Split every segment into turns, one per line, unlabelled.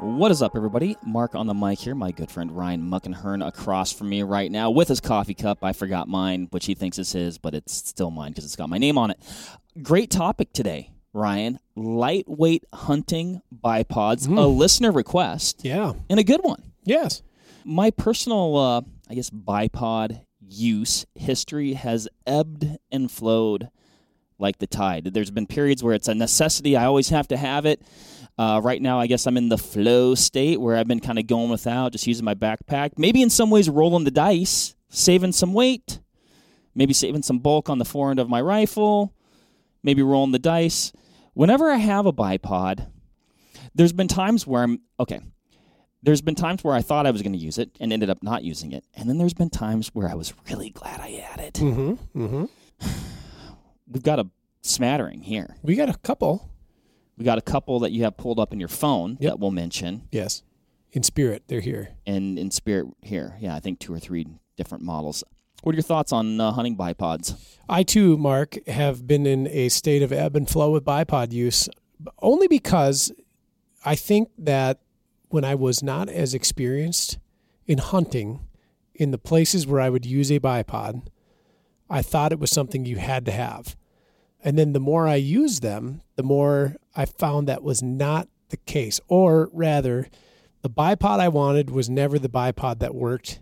What is up, everybody? Mark on the mic here. My good friend Ryan Muckenhirn across from me right now with his coffee cup. I forgot mine, which he thinks is his, but it's still mine because it's got my name on it. Great topic today, Ryan. Lightweight hunting bipods, a listener request,
Yeah.
and a good one.
Yes.
My personal, uh, I guess, bipod use history has ebbed and flowed like the tide. There's been periods where it's a necessity. I always have to have it. Uh, right now, I guess I'm in the flow state where I've been kind of going without, just using my backpack. Maybe in some ways rolling the dice, saving some weight, maybe saving some bulk on the forend of my rifle, maybe rolling the dice. Whenever I have a bipod, there's been times where I'm okay. There's been times where I thought I was going to use it and ended up not using it, and then there's been times where I was really glad I had it.
Mm-hmm. Mm-hmm.
We've got a smattering here.
We got a couple.
We got a couple that you have pulled up in your phone
Yep.
that we'll mention.
Yes. In spirit, they're here.
and in spirit here. Yeah, I think two or three different models. What are your thoughts on uh, hunting bipods?
I too, Mark, have been in a state of ebb and flow with bipod use, only because I think that when I was not as experienced in hunting in the places where I would use a bipod, I thought it was something you had to have. And then the more I used them, the more I found that was not the case. Or rather, the bipod I wanted was never the bipod that worked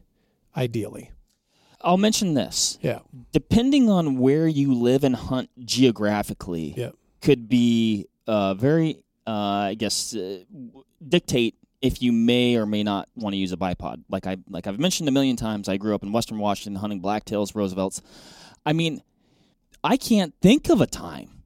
ideally.
I'll mention this.
Yeah.
Depending on where you live and hunt geographically,
Yeah.
could be uh, very, uh, I guess, uh, dictate if you may or may not want to use a bipod. Like I, like I've mentioned a million times, I grew up in Western Washington hunting blacktails, Roosevelts. I mean, I can't think of a time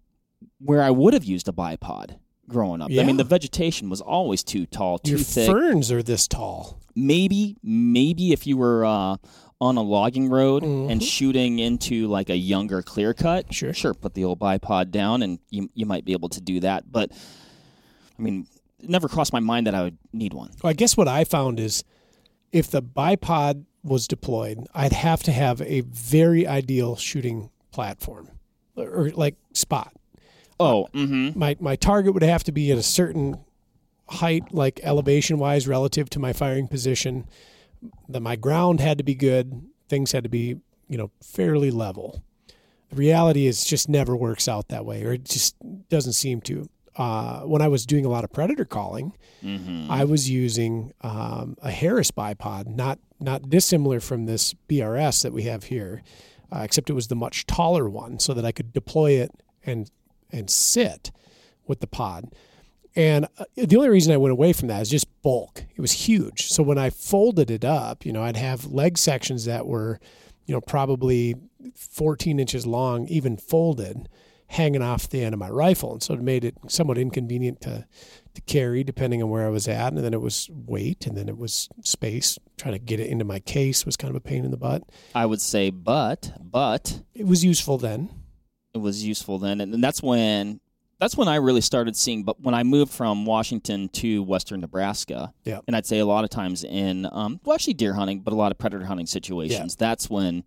where I would have used a bipod growing up. I mean, the vegetation was always too tall, too
Your
thick.
ferns are this tall.
maybe maybe if you were uh, on a logging road
Mhm.
and shooting into like a younger clear cut
Sure.
sure put the old bipod down and you, you might be able to do that but i mean it never crossed my mind that i would need one
Well, I guess what I found is if the bipod was deployed, I'd have to have a very ideal shooting platform or, like spot.
oh mm-hmm
My my target would have to be at a certain height, like elevation wise, relative to my firing position. That my ground had to be good. Things had to be, you know, fairly level. The reality is, it just never works out that way, or it just doesn't seem to. Uh, when I was doing a lot of predator calling,
mm-hmm
I was using um, a Harris bipod, not not dissimilar from this BRS that we have here, uh, except it was the much taller one, so that I could deploy it and and sit with the pod. And uh, the only reason I went away from that is just bulk. It was huge. So when I folded it up, you know, I'd have leg sections that were, you know, probably 14 inches long, even folded, hanging off the end of my rifle. And so it made it somewhat inconvenient to to carry depending on where I was at. And then it was weight and then it was space. Trying to get it into my case was kind of a pain in the butt.
i would say but but
It was useful then.
it was useful then and, that's when that's when i really started seeing but when i moved from washington to western nebraska
Yeah.
and i'd say a lot of times in um, well actually deer hunting but a lot of predator hunting situations that's when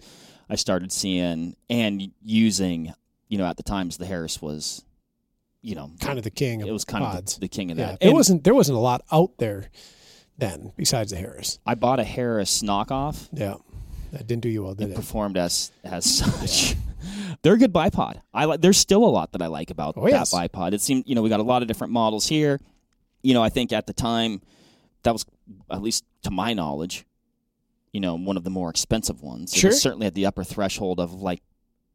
i started seeing and using you know at the times the harris was you know
Kind of the king of
it was kind
pods.
of the, the king of that
There
And
wasn't there wasn't a lot out there then besides the Harris.
i bought a harris knockoff
Yeah. That didn't do you well, did
it
it?
performed as as such. They're a good bipod. I like. There's still a lot that I like about
Oh, yes.
that bipod. It seemed you know we got a lot of different models here. You know, I think at the time that was at least to my knowledge, you know, one of the more expensive ones. It
Sure.
was certainly at the upper threshold of like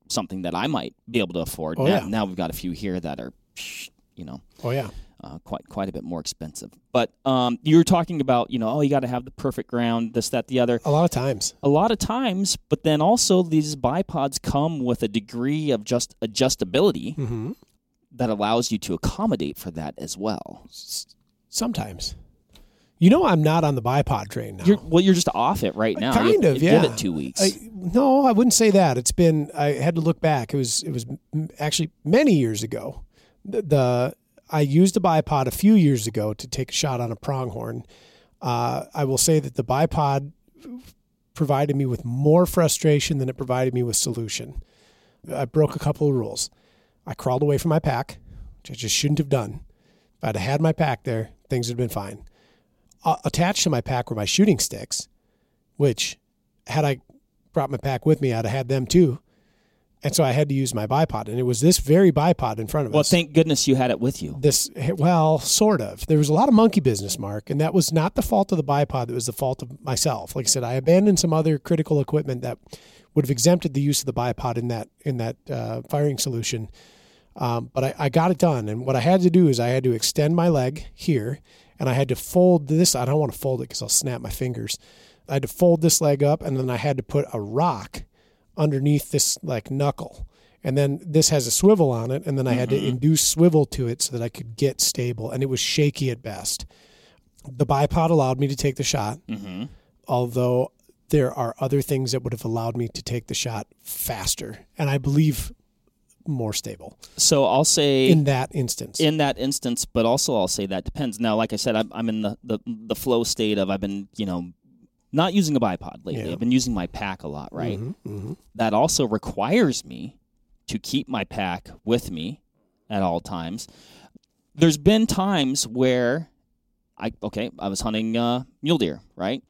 something that I might be able to afford.
Oh,
now,
yeah.
now we've got a few here that are, you know,
Oh yeah.
uh, quite quite a bit more expensive. But um, you were talking about, you know, oh, you got to have the perfect ground, this, that, the other
A lot of times.
a lot of times, but then also these bipods come with a degree of just adjustability
Mm-hmm.
that allows you to accommodate for that as well.
Sometimes. You know I'm not on the bipod train now.
You're, well, you're just off it right now.
Kind
You-
of, yeah.
Give it two weeks.
I, no, I wouldn't say that. It's been. I had to look back. It was. It was actually many years ago. The, the I used a bipod a few years ago to take a shot on a pronghorn. Uh, I will say that the bipod provided me with more frustration than it provided me with solution. I broke a couple of rules. I crawled away from my pack, which I just shouldn't have done. If I'd have had my pack there, things would have been fine. Uh, attached to my pack were my shooting sticks, which had I brought my pack with me, I'd have had them too. And so I had to use my bipod, and it was this very bipod in front of
Well,
us.
Well, thank goodness you had it with you.
this well, sort of. There was a lot of monkey business, Mark, and that was not the fault of the bipod. It was the fault of myself. Like I said, I abandoned some other critical equipment that would have exempted the use of the bipod in that in that uh, firing solution. Um, but I, I got it done, and what I had to do is I had to extend my leg here, and I had to fold this. I don't want to fold it because I'll snap my fingers. I had to fold this leg up, and then I had to put a rock underneath this like knuckle. And then this has a swivel on it, and then I had to induce swivel to it so that I could get stable. And it was shaky at best. The bipod allowed me to take the shot,
Mm-hmm.
although there are other things that would have allowed me to take the shot faster, and I believe more stable
So I'll say
in that instance.
in that instance, but also I'll say that depends. Now, like I said, I'm, I'm in the, the, the flow state of I've been, you know, not using a bipod lately.
Yeah.
I've been using my pack a lot, right?
Mhm, mhm.
That also requires me to keep my pack with me at all times. There's been times where I okay, I was hunting uh, mule deer, right?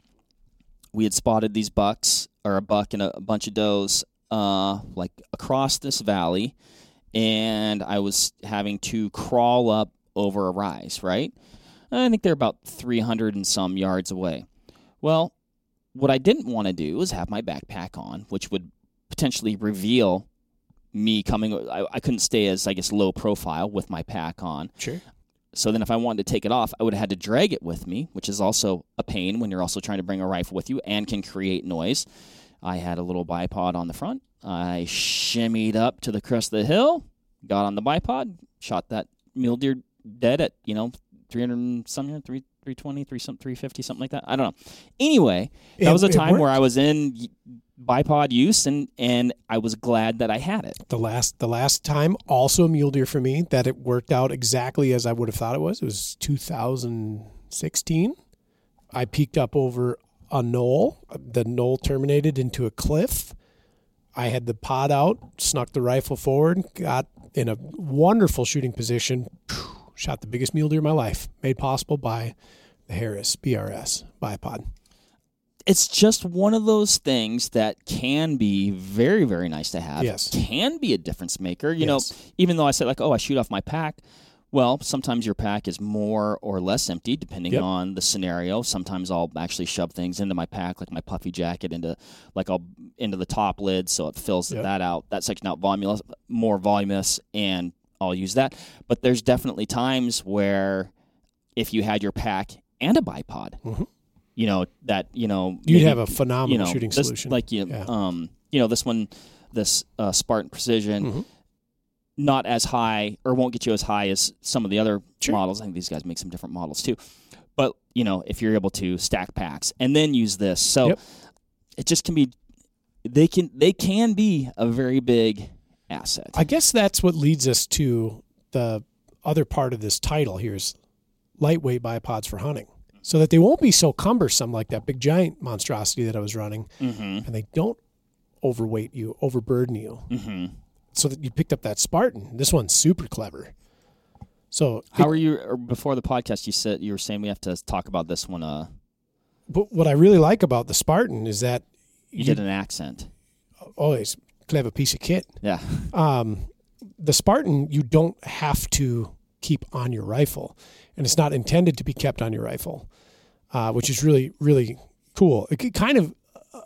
We had spotted these bucks or a buck and a, a bunch of does uh, like across this valley, and I was having to crawl up over a rise, right? I think they're about 300 and some yards away. Well, what I didn't want to do was have my backpack on, which would potentially reveal me coming. I, I couldn't stay as, I guess, low profile with my pack on.
Sure.
So then, if I wanted to take it off, I would have had to drag it with me, which is also a pain when you're also trying to bring a rifle with you and can create noise. I had a little bipod on the front. I shimmied up to the crest of the hill, got on the bipod, shot that mule deer dead at you know 300 something, 3 320, 3 some 350, something like that. I don't know. Anyway, that
It-
was a time where. I was in bipod use and and I was glad that I had it.
The last the last time, also a mule deer for me, that it worked out exactly as I would have thought it was. It was 2016. I peeked up over a knoll. The knoll terminated into a cliff. I had the pod out, snuck the rifle forward, got in a wonderful shooting position, shot the biggest mule deer of my life, made possible by the Harris BRS bipod.
it's just one of those things that can be very very nice to have
Yes.
can be a difference maker you
Yes.
know even though i said like oh i shoot off my pack well sometimes your pack is more or less empty depending
Yep.
on the scenario sometimes i'll actually shove things into my pack like my puffy jacket into like i'll into the top lid so it fills
Yep.
that out that section out voluminous more voluminous and i'll use that but there's definitely times where if you had your pack and a bipod
Mhm.
you know that you know
You'd
maybe-
have a phenomenal
you know,
shooting
this-
solution.
Like you,
Yeah.
um, you know, this one, this uh, Spartan Precision,
Mhm.
Not as high or won't get you as high as some of the other
Sure.
models. I think these guys make some different models too. But you know, if you're able to stack packs and then use this, so
Yep.
it just can be, they can they can be a very big asset.
I guess that's what leads us to the other part of this title here is lightweight bipods for hunting. So that they won't be so cumbersome like that big giant monstrosity that I was running,
mm-hmm.
and they don't overweight you, overburden you.
Mm-hmm.
So that you picked up that Spartan. This one's super clever. So
How are you? Or before the podcast, you said you were saying we have to talk about this one. Uh,
but what I really like about the Spartan is that
you, did an accent.
always clever piece of kit.
Yeah.
um, the Spartan you don't have to keep on your rifle, and it's not intended to be kept on your rifle, uh, which is really really cool. It kind of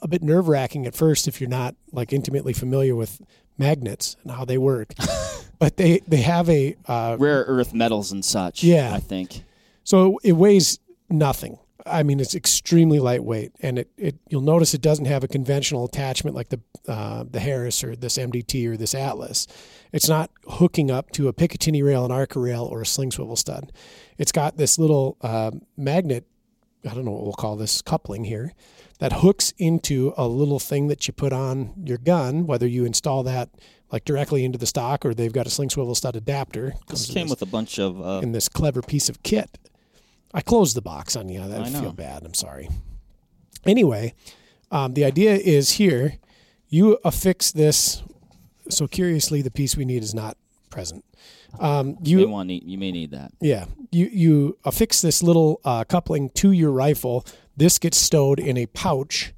a bit nerve wracking at first if you're not like intimately familiar with magnets and how they work, but they they have a uh,
Rare earth metals and such.
Yeah.
I think.
so it weighs nothing. I mean, it's extremely lightweight, and it, it you'll notice it doesn't have a conventional attachment like the uh, the Harris or this MDT or this Atlas. It's not hooking up to a Picatinny rail, an Arca rail, or a sling swivel stud. It's got this little uh, magnet. I don't know what we'll call this coupling here that hooks into a little thing that you put on your gun, whether you install that like directly into the stock or they've got a sling swivel stud adapter.
This came
this-
with a bunch of uh,
in this clever piece of kit. I closed the box on you. I,
I
feel bad. I'm sorry. Anyway, um, the idea is here you affix this. So curiously, the piece we need is not present. Um,
You may
you
want need, you may need that.
yeah you you affix this little uh, coupling to your rifle. This gets stowed in a pouch.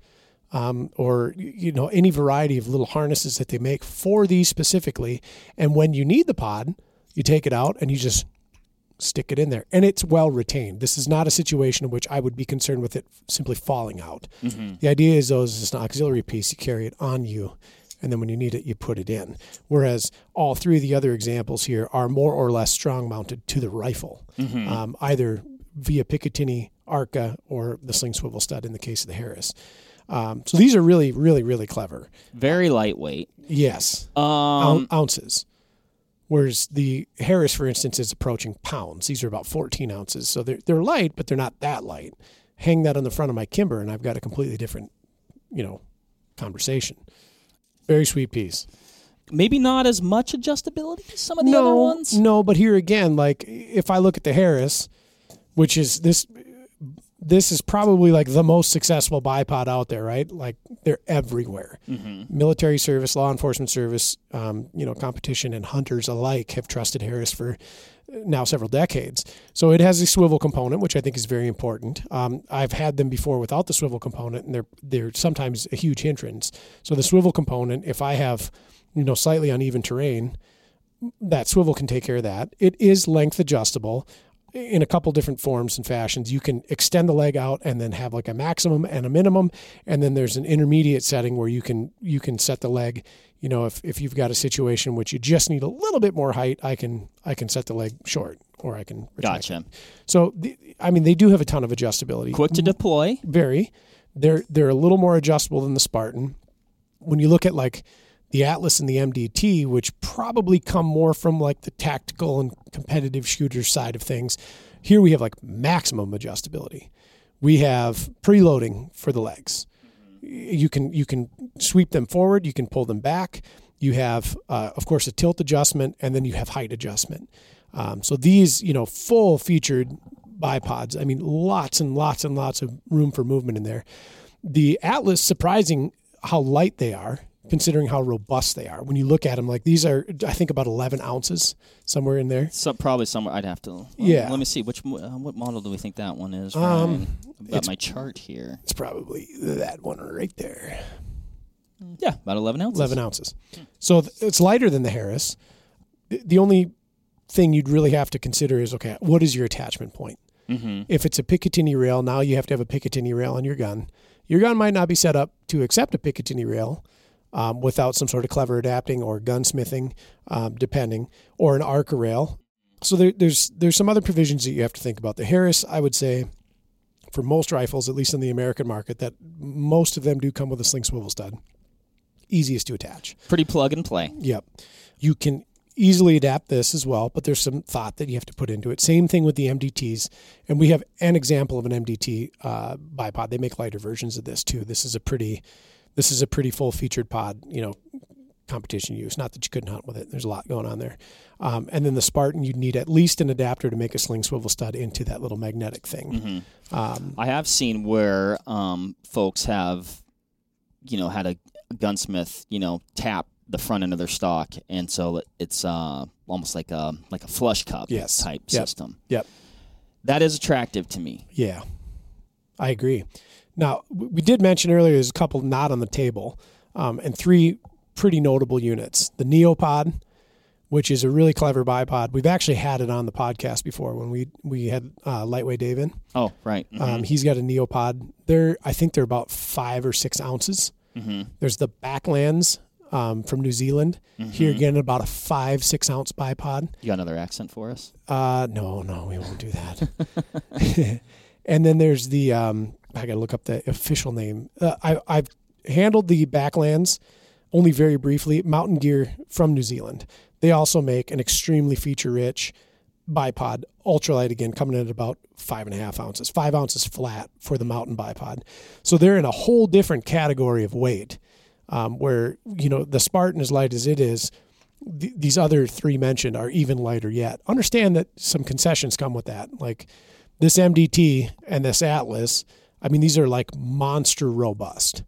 Um, or you know any variety of little harnesses that they make for these specifically, and when you need the pod, you take it out and you just stick it in there, and it's well retained. This is not a situation in which I would be concerned with it simply falling out. The idea is, though, is it's an auxiliary piece. You carry it on you, and then when you need it, you put it in. Whereas all three of the other examples here are more or less strong mounted to the rifle, um, either via Picatinny, Arca, or the sling swivel stud in the case of the Harris. Um, so these are really, really, really clever.
Very lightweight.
Yes,
Um,
oun- ounces. Whereas the Harris, for instance, is approaching pounds. These are about 14 ounces. So they're, they're light, but they're not that light. Hang that on the front of my Kimber, and I've got a completely different, you know, conversation. Very sweet piece.
maybe not as much adjustability as some of the other ones.
no, but here again, like if I look at the Harris, which is this, this is probably like the most successful bipod out there, right? Like they're everywhere. Military service, law enforcement service, um, you know, competition and hunters alike have trusted Harris for now several decades. So it has a swivel component, which I think is very important. Um, I've had them before without the swivel component, and they're they're sometimes a huge hindrance. So the swivel component, if I have you know slightly uneven terrain, that swivel can take care of that. It is length adjustable in a couple different forms and fashions. You can extend the leg out and then have like a maximum and a minimum, and then there's an intermediate setting where you can you can set the leg. You know, if, if you've got a situation which you just need a little bit more height, I can I can set the leg short or I can retract
Gotcha.
So the, I mean, they do have a ton of adjustability.
Quick to mm-hmm. deploy.
Very. They're they're a little more adjustable than the Spartan. When you look at like the Atlas and the MDT, which probably come more from like the tactical and competitive shooter side of things, here we have like maximum adjustability. We have preloading for the legs. You can you can sweep them forward, you can pull them back. You have, uh, of course, a tilt adjustment, and then you have height adjustment. Um, so these, you know, full featured bipods. I mean, lots and lots and lots of room for movement in there. The Atlas, surprising how light they are, considering how robust they are. When you look at them, like these are, I think about 11 ounces somewhere in there.
So probably somewhere I'd have to. well,
Yeah.
Let me see which uh, what model do we think that one is?
Um,
Ryan? I've got
it's-
my chart here.
It's probably that one right there.
Yeah, about eleven ounces.
11 ounces. So th- it's lighter than the Harris. The- The only thing you'd really have to consider is okay, what is your attachment point?
Mm-hmm.
If it's a Picatinny rail, now you have to have a Picatinny rail on your gun. Your gun might not be set up to accept a Picatinny rail um, without some sort of clever adapting or gunsmithing, um, depending, or an Arca rail. So there, there's there's some other provisions that you have to think about. The Harris, I would say, for most rifles, at least in the American market, that most of them do come with a sling swivel stud. Easiest to attach.
Pretty plug and play.
Yep. You can easily adapt this as well, but there's some thought that you have to put into it. Same thing with the MDTs. And we have an example of an MDT uh, bipod. They make lighter versions of this too. This is a pretty this is a pretty full featured pod, you know, competition use. Not that you couldn't hunt with it. There's a lot going on there. Um, and then the Spartan, you'd need at least an adapter to make a sling swivel stud into that little magnetic thing.
Mm-hmm.
Um,
I have seen where um, folks have, you know, had a gunsmith, you know, tap the front end of their stock, and so it's uh, almost like a like a flush cup
Yes.
type
Yep.
system.
Yep.
That is attractive to me.
Yeah, I agree. Now, we did mention earlier there's a couple not on the table, um, and three pretty notable units. The Neopod, which is a really clever bipod. We've actually had it on the podcast before when we we had uh, Lightweight David.
Oh, right. Mhm.
Um, he's got a Neopod. They're I think they're about five or six ounces.
Mhm.
There's the Backlands um, from New Zealand. Here again, about a five six ounce bipod.
You got another accent for us?
Uh, no, no, we won't do that. and then there's the um, I got to look up the official name. Uh, I, I've handled the Backlands only very briefly. Mountain Gear from New Zealand. They also make an extremely feature rich bipod, ultralight again, coming in at about five and a half ounces, five ounces flat for the mountain bipod. So they're in a whole different category of weight. Um, where you know the Spartan, as light as it is, th- these other three mentioned are even lighter yet. Understand that some concessions come with that. Like this MDT and this Atlas, I mean, these are like monster robust,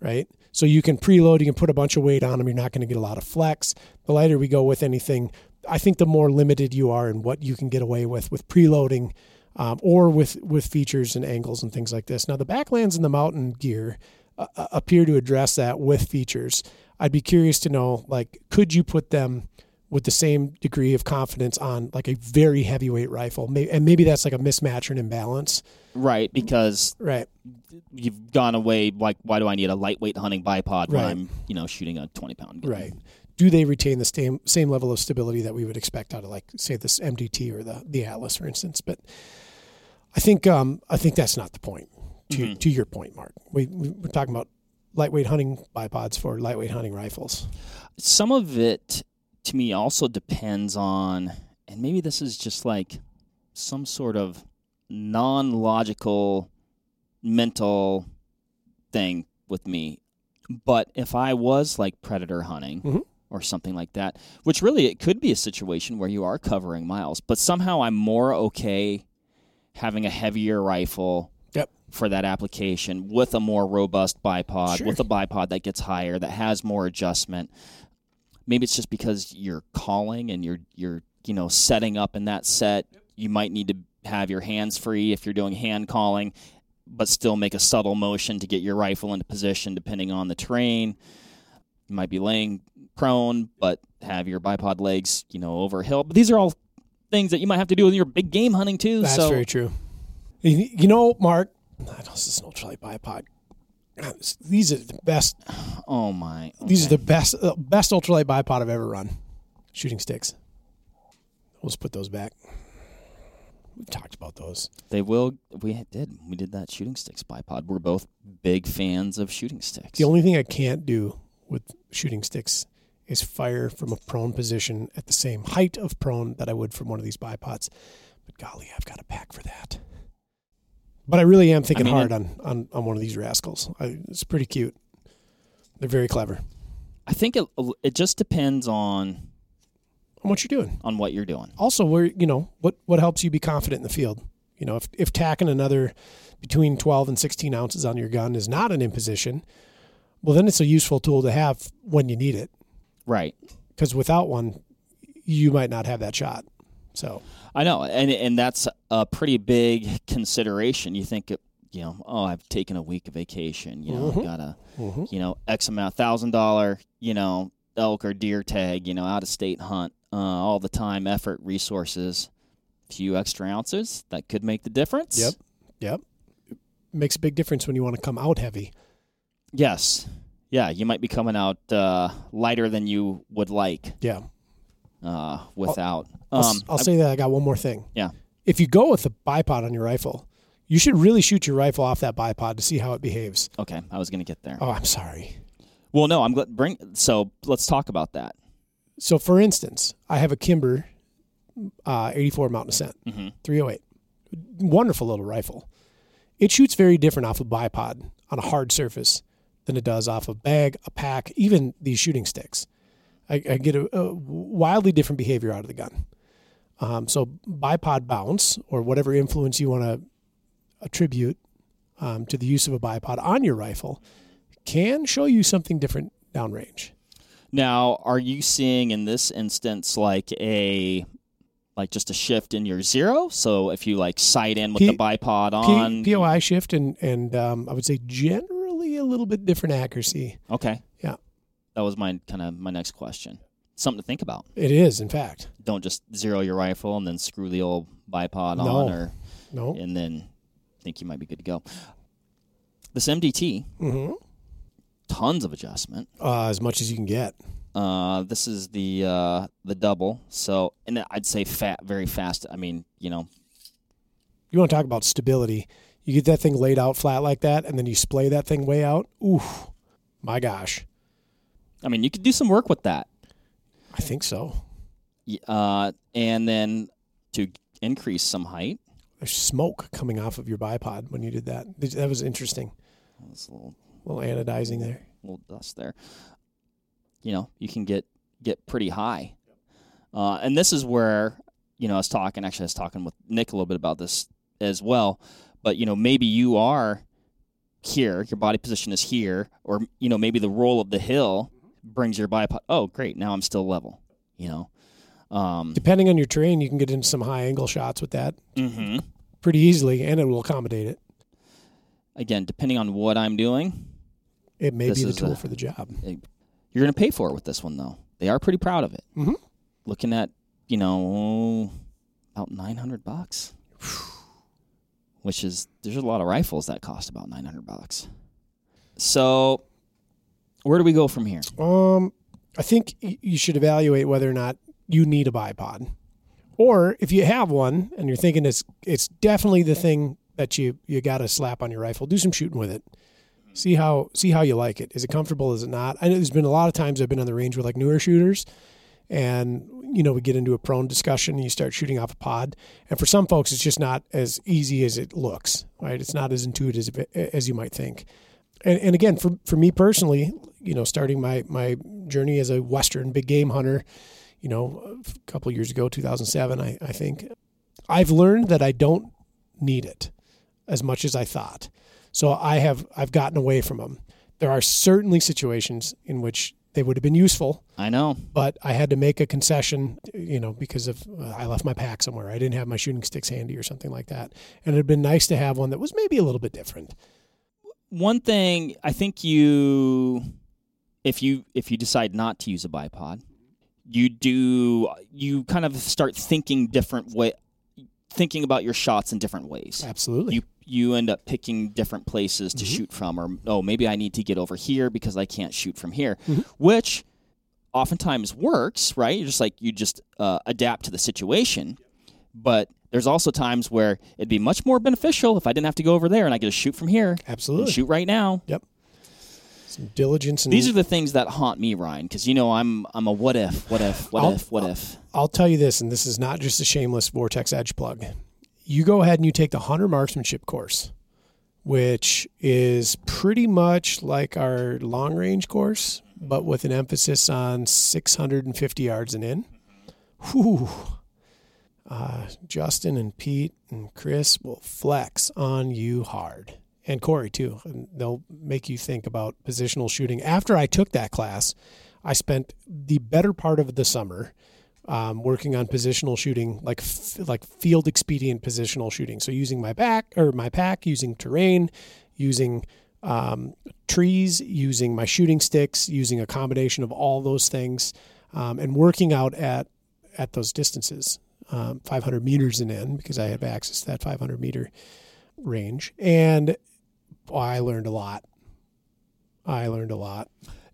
right? So you can preload, you can put a bunch of weight on them. You're not going to get a lot of flex. The lighter we go with anything, I think the more limited you are in what you can get away with with preloading, um, or with with features and angles and things like this. Now the backlands and the mountain gear uh, uh, appear to address that with features. I'd be curious to know, like, could you put them with the same degree of confidence on like a very heavyweight rifle, and maybe that's like a mismatch or an imbalance,
right? Because
right,
you've gone away. Like, why do I need a lightweight hunting bipod when I'm, you know, shooting a twenty pound gun?
right. Do they retain the same same level of stability that we would expect out of like say this MDT or the the Atlas, for instance? But I think um, I think that's not the point. To
Mhm.
to your point, Mark, we- we're talking about lightweight hunting bipods for lightweight hunting rifles.
Some of it, to me, also depends on, and maybe this is just like some sort of non logical mental thing with me. But if I was like predator hunting
Mhm.
or something like that, which really it could be a situation where you are covering miles, but somehow I'm more okay having a heavier rifle
Yep.
for that application with a more robust bipod,
Sure.
with a bipod that gets higher, that has more adjustment. Maybe it's just because you're calling and you're you're you know setting up in that set. You might need to have your hands free if you're doing hand calling, but still make a subtle motion to get your rifle into position depending on the terrain. You might be laying prone, but have your bipod legs, you know, over a hill. But these are all things that you might have to do with your big game hunting too.
That's
so
very true. You you know, Mark, I know this is an ultralight bipod. This- These are the best.
oh my,
These are the best uh, best ultralight bipod I've ever run. Shooting sticks. Let's put those back. We've talked about those.
They will. We did. We did that shooting sticks bipod. We're both big fans of shooting sticks.
The only thing I can't do with shooting sticks is fire from a prone position at the same height of prone that I would from one of these bipods. But golly, I've got a pack for that. But I really am thinking
I mean,
hard on, on, on one of these rascals. I, it's pretty cute. They're very clever.
I think it it just depends on
On what you're doing.
on what you're doing.
Also, where you know what what helps you be confident in the field. You know, if if tacking another between 12 and 16 ounces on your gun is not an imposition, well, then it's a useful tool to have when you need it.
Right.
because without one, you might not have that shot. So
I know, and and that's a pretty big consideration. You think, you know, oh, I've taken a week of vacation. You know,
Mhm.
I've got a, you know, X amount, thousand dollar, you know, elk or deer tag. You know, out of state hunt, uh, all the time, effort, resources, few extra ounces that could make the difference.
Yep. yep, it makes a big difference when you want to come out heavy.
Yes. Yeah, you might be coming out uh, lighter than you would like
Yeah,
uh, without.
I'll,
um,
s- I'll
I-
say that I got one more thing.
Yeah.
if you go with the bipod on your rifle, you should really shoot your rifle off that bipod to see how it behaves.
okay, I was going to get there.
Oh, I'm sorry.
Well, no, I'm glad. Bring so let's talk about that.
So, for instance, I have a Kimber uh, 84 Mountain Ascent
hmm
308. Wonderful little rifle. It shoots very different off a bipod on a hard surface than it does off a bag, a pack, even these shooting sticks. I, I get a, a wildly different behavior out of the gun. Um, so bipod bounce or whatever influence you want to attribute um, to the use of a bipod on your rifle can show you something different downrange.
Now, are you seeing in this instance like a like just a shift in your zero? So if you like sight in with
P-
the bipod
P-
on,
POI shift and and um, I would say generally a little bit different accuracy.
okay,
Yeah.
that was my kind of my next question. Something to think about.
It is, in fact.
Don't just zero your rifle and then screw the old bipod
No.
on, or
No.
and then think you might be good to go. This MDT,
hmm
tons of adjustment.
Uh, as much as you can get.
Uh, this is the uh, the double. So, and I'd say fat, very fast. I mean, you know,
You want to talk about stability? You get that thing laid out flat like that, and then you splay that thing way out. Oof, my gosh,
I mean, you could do some work with that.
I think so.
Uh, and then to increase some height,
There's smoke coming off of your bipod when you did that. That was interesting.
a little
little anodizing there.
little dust there. You know, you can get get pretty high, uh, and this is where you know I was talking. Actually, I was talking with Nick a little bit about this as well. But you know, maybe you are here, your body position is here, or you know, maybe the roll of the hill brings your bipod. Oh, great! Now I'm still level. You know, Um,
Depending on your terrain, you can get into some high angle shots with that
mhm.
pretty easily, and it will accommodate it.
Again, depending on what I'm doing,
It may be the tool
a-
for the job.
you're going to pay for it with this one, though. They are pretty proud of it.
Mhm.
Looking at, you know, about 900 bucks, which is, there's a lot of rifles that cost about 900 bucks. So, where do we go from here?
Um, I think you should evaluate whether or not you need a bipod, or if you have one and you're thinking it's it's definitely the thing that you you got to slap on your rifle. Do some shooting with it. See how see how you like it. Is it comfortable? Is it not? I know there's been a lot of times I've been on the range with like newer shooters, and you know we get into a prone discussion and you start shooting off a pod, and for some folks it's just not as easy as it looks. Right? It's not as intuitive as, as you might think and, and again for for me personally you know starting my my journey as a western big game hunter you know a couple years ago 2007 I, I think i've learned that i don't need it as much as i thought so i have i've gotten away from them there are certainly situations in which they would have been useful
I know.
but I had to make a concession, you know, because of uh, I left my pack somewhere. I didn't have my shooting sticks handy or something like that, and it'd been nice to have one that was maybe a little bit different.
one thing I think you if you if you decide not to use a bipod, you do you kind of start thinking different way thinking about your shots in different ways.
Absolutely.
You you end up picking different places to
Mhm.
shoot from or oh maybe I need to get over here because I can't shoot from here,
Mhm.
which oftentimes works, right? You're just like you just uh, adapt to the situation. But there's also times where it'd be much more beneficial if I didn't have to go over there and I could just shoot from here
Absolutely.
shoot right now.
Some diligence and
These are the things that haunt me, Ryan, because you know I'm I'm a what if, what if, what
I'll-
if, what if.
I'll tell you this, and this is not just a shameless Vortex Edge plug. You go ahead and you take the hunter marksmanship course, which is pretty much like our long range course, but with an emphasis on 650 yards and in. Whew. Uh, Justin and Pete and Chris will flex on you hard. And Corey, too. And they'll make you think about positional shooting. After I took that class, I spent the better part of the summer um, working on positional shooting, like f- like field expedient positional shooting. So using my back or my pack, using terrain, using um, trees, using my shooting sticks, using a combination of all those things, um, and working out at at those distances, um, 500 meters and in, because I have access to that 500 meter range. And boy, I learned a lot. I learned a lot.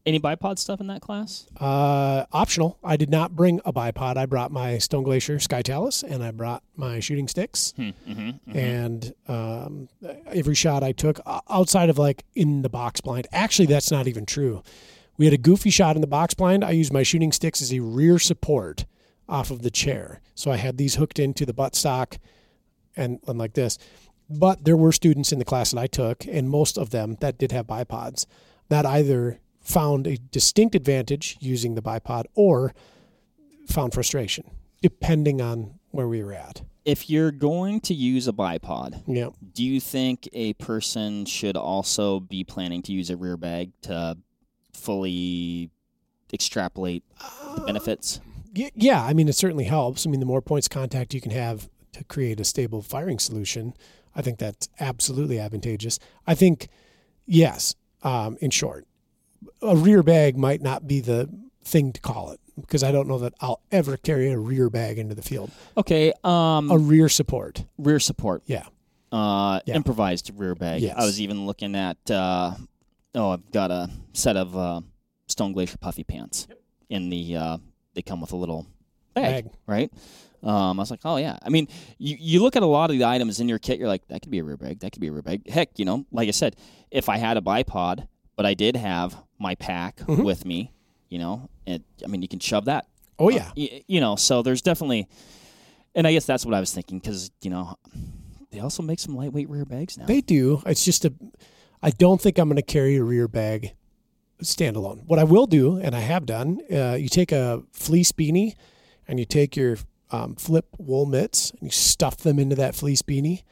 Any bipod stuff in that class?
Uh, optional. I did not bring a bipod. I brought my Stone Glacier Sky Talus and I brought my shooting sticks.
Mm-hmm.
And um, every shot I took outside of like in the box blind, actually, that's not even true. We had a goofy shot in the box blind. I used my shooting sticks as a rear support off of the chair. So I had these hooked into the buttstock and, and like this. But there were students in the class that I took, and most of them that did have bipods that either found a distinct advantage using the bipod or found frustration, depending on where we were at.
If you're going to use a bipod,
Yeah.
do you think a person should also be planning to use a rear bag to fully extrapolate the uh,
benefits? Yeah, I mean, it certainly helps. I mean, the more points of contact you can have to create a stable firing solution, I think that's absolutely advantageous. I think, yes, um, in short, a rear bag might not be the thing to call it because I don't know that I'll ever carry a rear bag into the field.
Okay, um,
A rear support.
rear support.
Yeah.
Uh,
Yeah.
improvised rear bag.
Yes.
I was even looking at. Uh, oh, I've got a set of uh, Stone Glacier puffy pants. In the, uh, they come with a little bag,
Bag.
right? Um, I was like, oh yeah. I mean, you you look at a lot of the items in your kit. You're like, that could be a rear bag. That could be a rear bag. Heck, you know, like I said, if I had a bipod, but I did have my pack
Mhm.
with me, you know, it, I mean, you can shove that
Oh, yeah.
y- you know, so there's definitely, and I guess that's what I was thinking because you know, they also make some lightweight rear bags now.
They do. It's just a. I don't think I'm going to carry a rear bag standalone. What I will do, and I have done, uh, you take a fleece beanie, and you take your um, flip wool mitts, and you stuff them into that fleece beanie,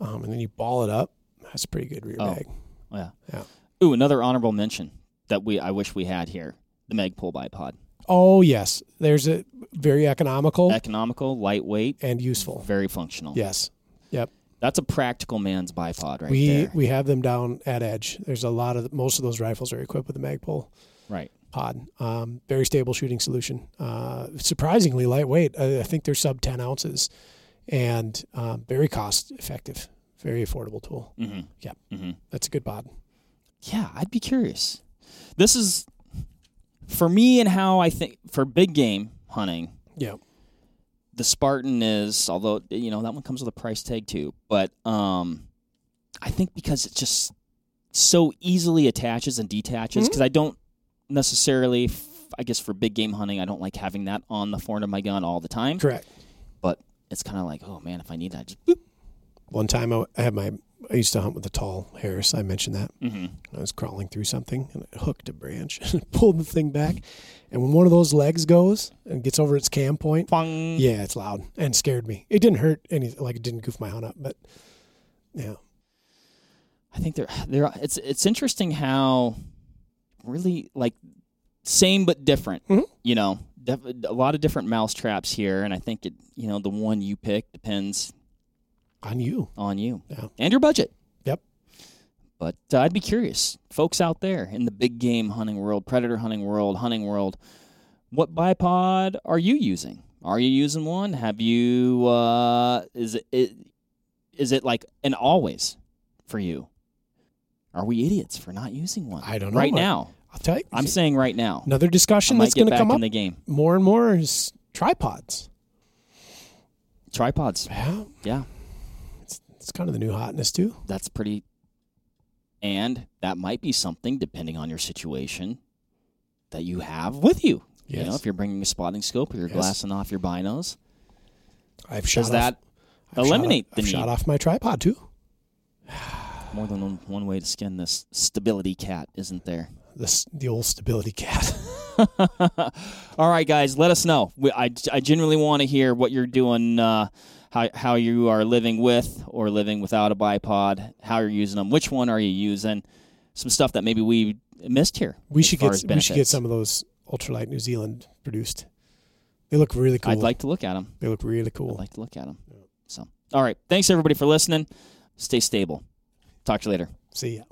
um, and then you ball it up. That's a pretty good rear
Oh.
bag.
yeah.
Yeah.
Ooh, another honorable mention that we I wish we had here: the Magpul bipod.
Oh yes, there's a very economical
Economical, lightweight,
and useful.
very functional.
Yes. Yep.
That's a practical man's bipod right
we
there.
we have them down at Edge. There's a lot of most of those rifles are equipped with a Magpul
right.
Pod. Um, very stable shooting solution. Uh, surprisingly lightweight. I, I think they're sub ten ounces, and um, very cost effective. Very affordable tool.
Mm-hmm.
Yep.
Mm-hmm.
That's a good pod.
Yeah, I'd be curious. This is for me and how I think for big game hunting.
Yeah.
The Spartan is, although you know that one comes with a price tag too, but um, I think because it just so easily attaches and detaches. Because I don't necessarily, I guess for big game hunting, I don't like having that on the front of my gun all the time.
Correct.
But it's kind of like, oh man, if I need that, just boop.
One time I I had my I used to hunt with a tall Harris. I mentioned that.
Mm-hmm.
I was crawling through something and I hooked a branch and pulled the thing back. And when one of those legs goes and gets over its cam point, yeah, it's loud and scared me. It didn't hurt anything, like it didn't goof my hunt up, but yeah.
I think they're they're it's it's interesting how really like same but different.
Mhm.
You know, def- a lot of different mouse traps here, and I think it you know the one you pick depends
On you.
on you
Yeah.
and your budget.
Yep.
But uh, I'd be curious, folks out there in the big game hunting world, predator hunting world, hunting world, what bipod are you using? Are you using one? Have you? Uh, is it, it is it like an always for you? Are we idiots for not using one?
I don't know.
Right now,
I'll tell you.
I'm saying right now.
another discussion that's going to come
in
up
the game.
more and more is tripods.
Tripods.
Yeah.
Yeah,
It's kind of the new hotness too.
that's pretty. And that might be something, depending on your situation, that you have with you. You know, if you're bringing a spotting scope or you're
Yes.
glassing off your binos,
I've shot
does
off,
that
I've
eliminate
shot off,
the
I've
need?
shot off my tripod too.
more than one, one way to skin this stability cat, isn't there?
This the old stability cat.
All right, guys, let us know. We, I, I genuinely want to hear what you're doing, uh, how, how you are living with or living without a bipod, how you're using them, which one are you using, some stuff that maybe we missed here.
We should get we should get some of those ultralight New Zealand produced. They look really cool.
I'd like to look at them.
they look really cool.
I'd like to look at them. So, all right. Thanks everybody for listening. Stay stable. Talk to you later.
See ya.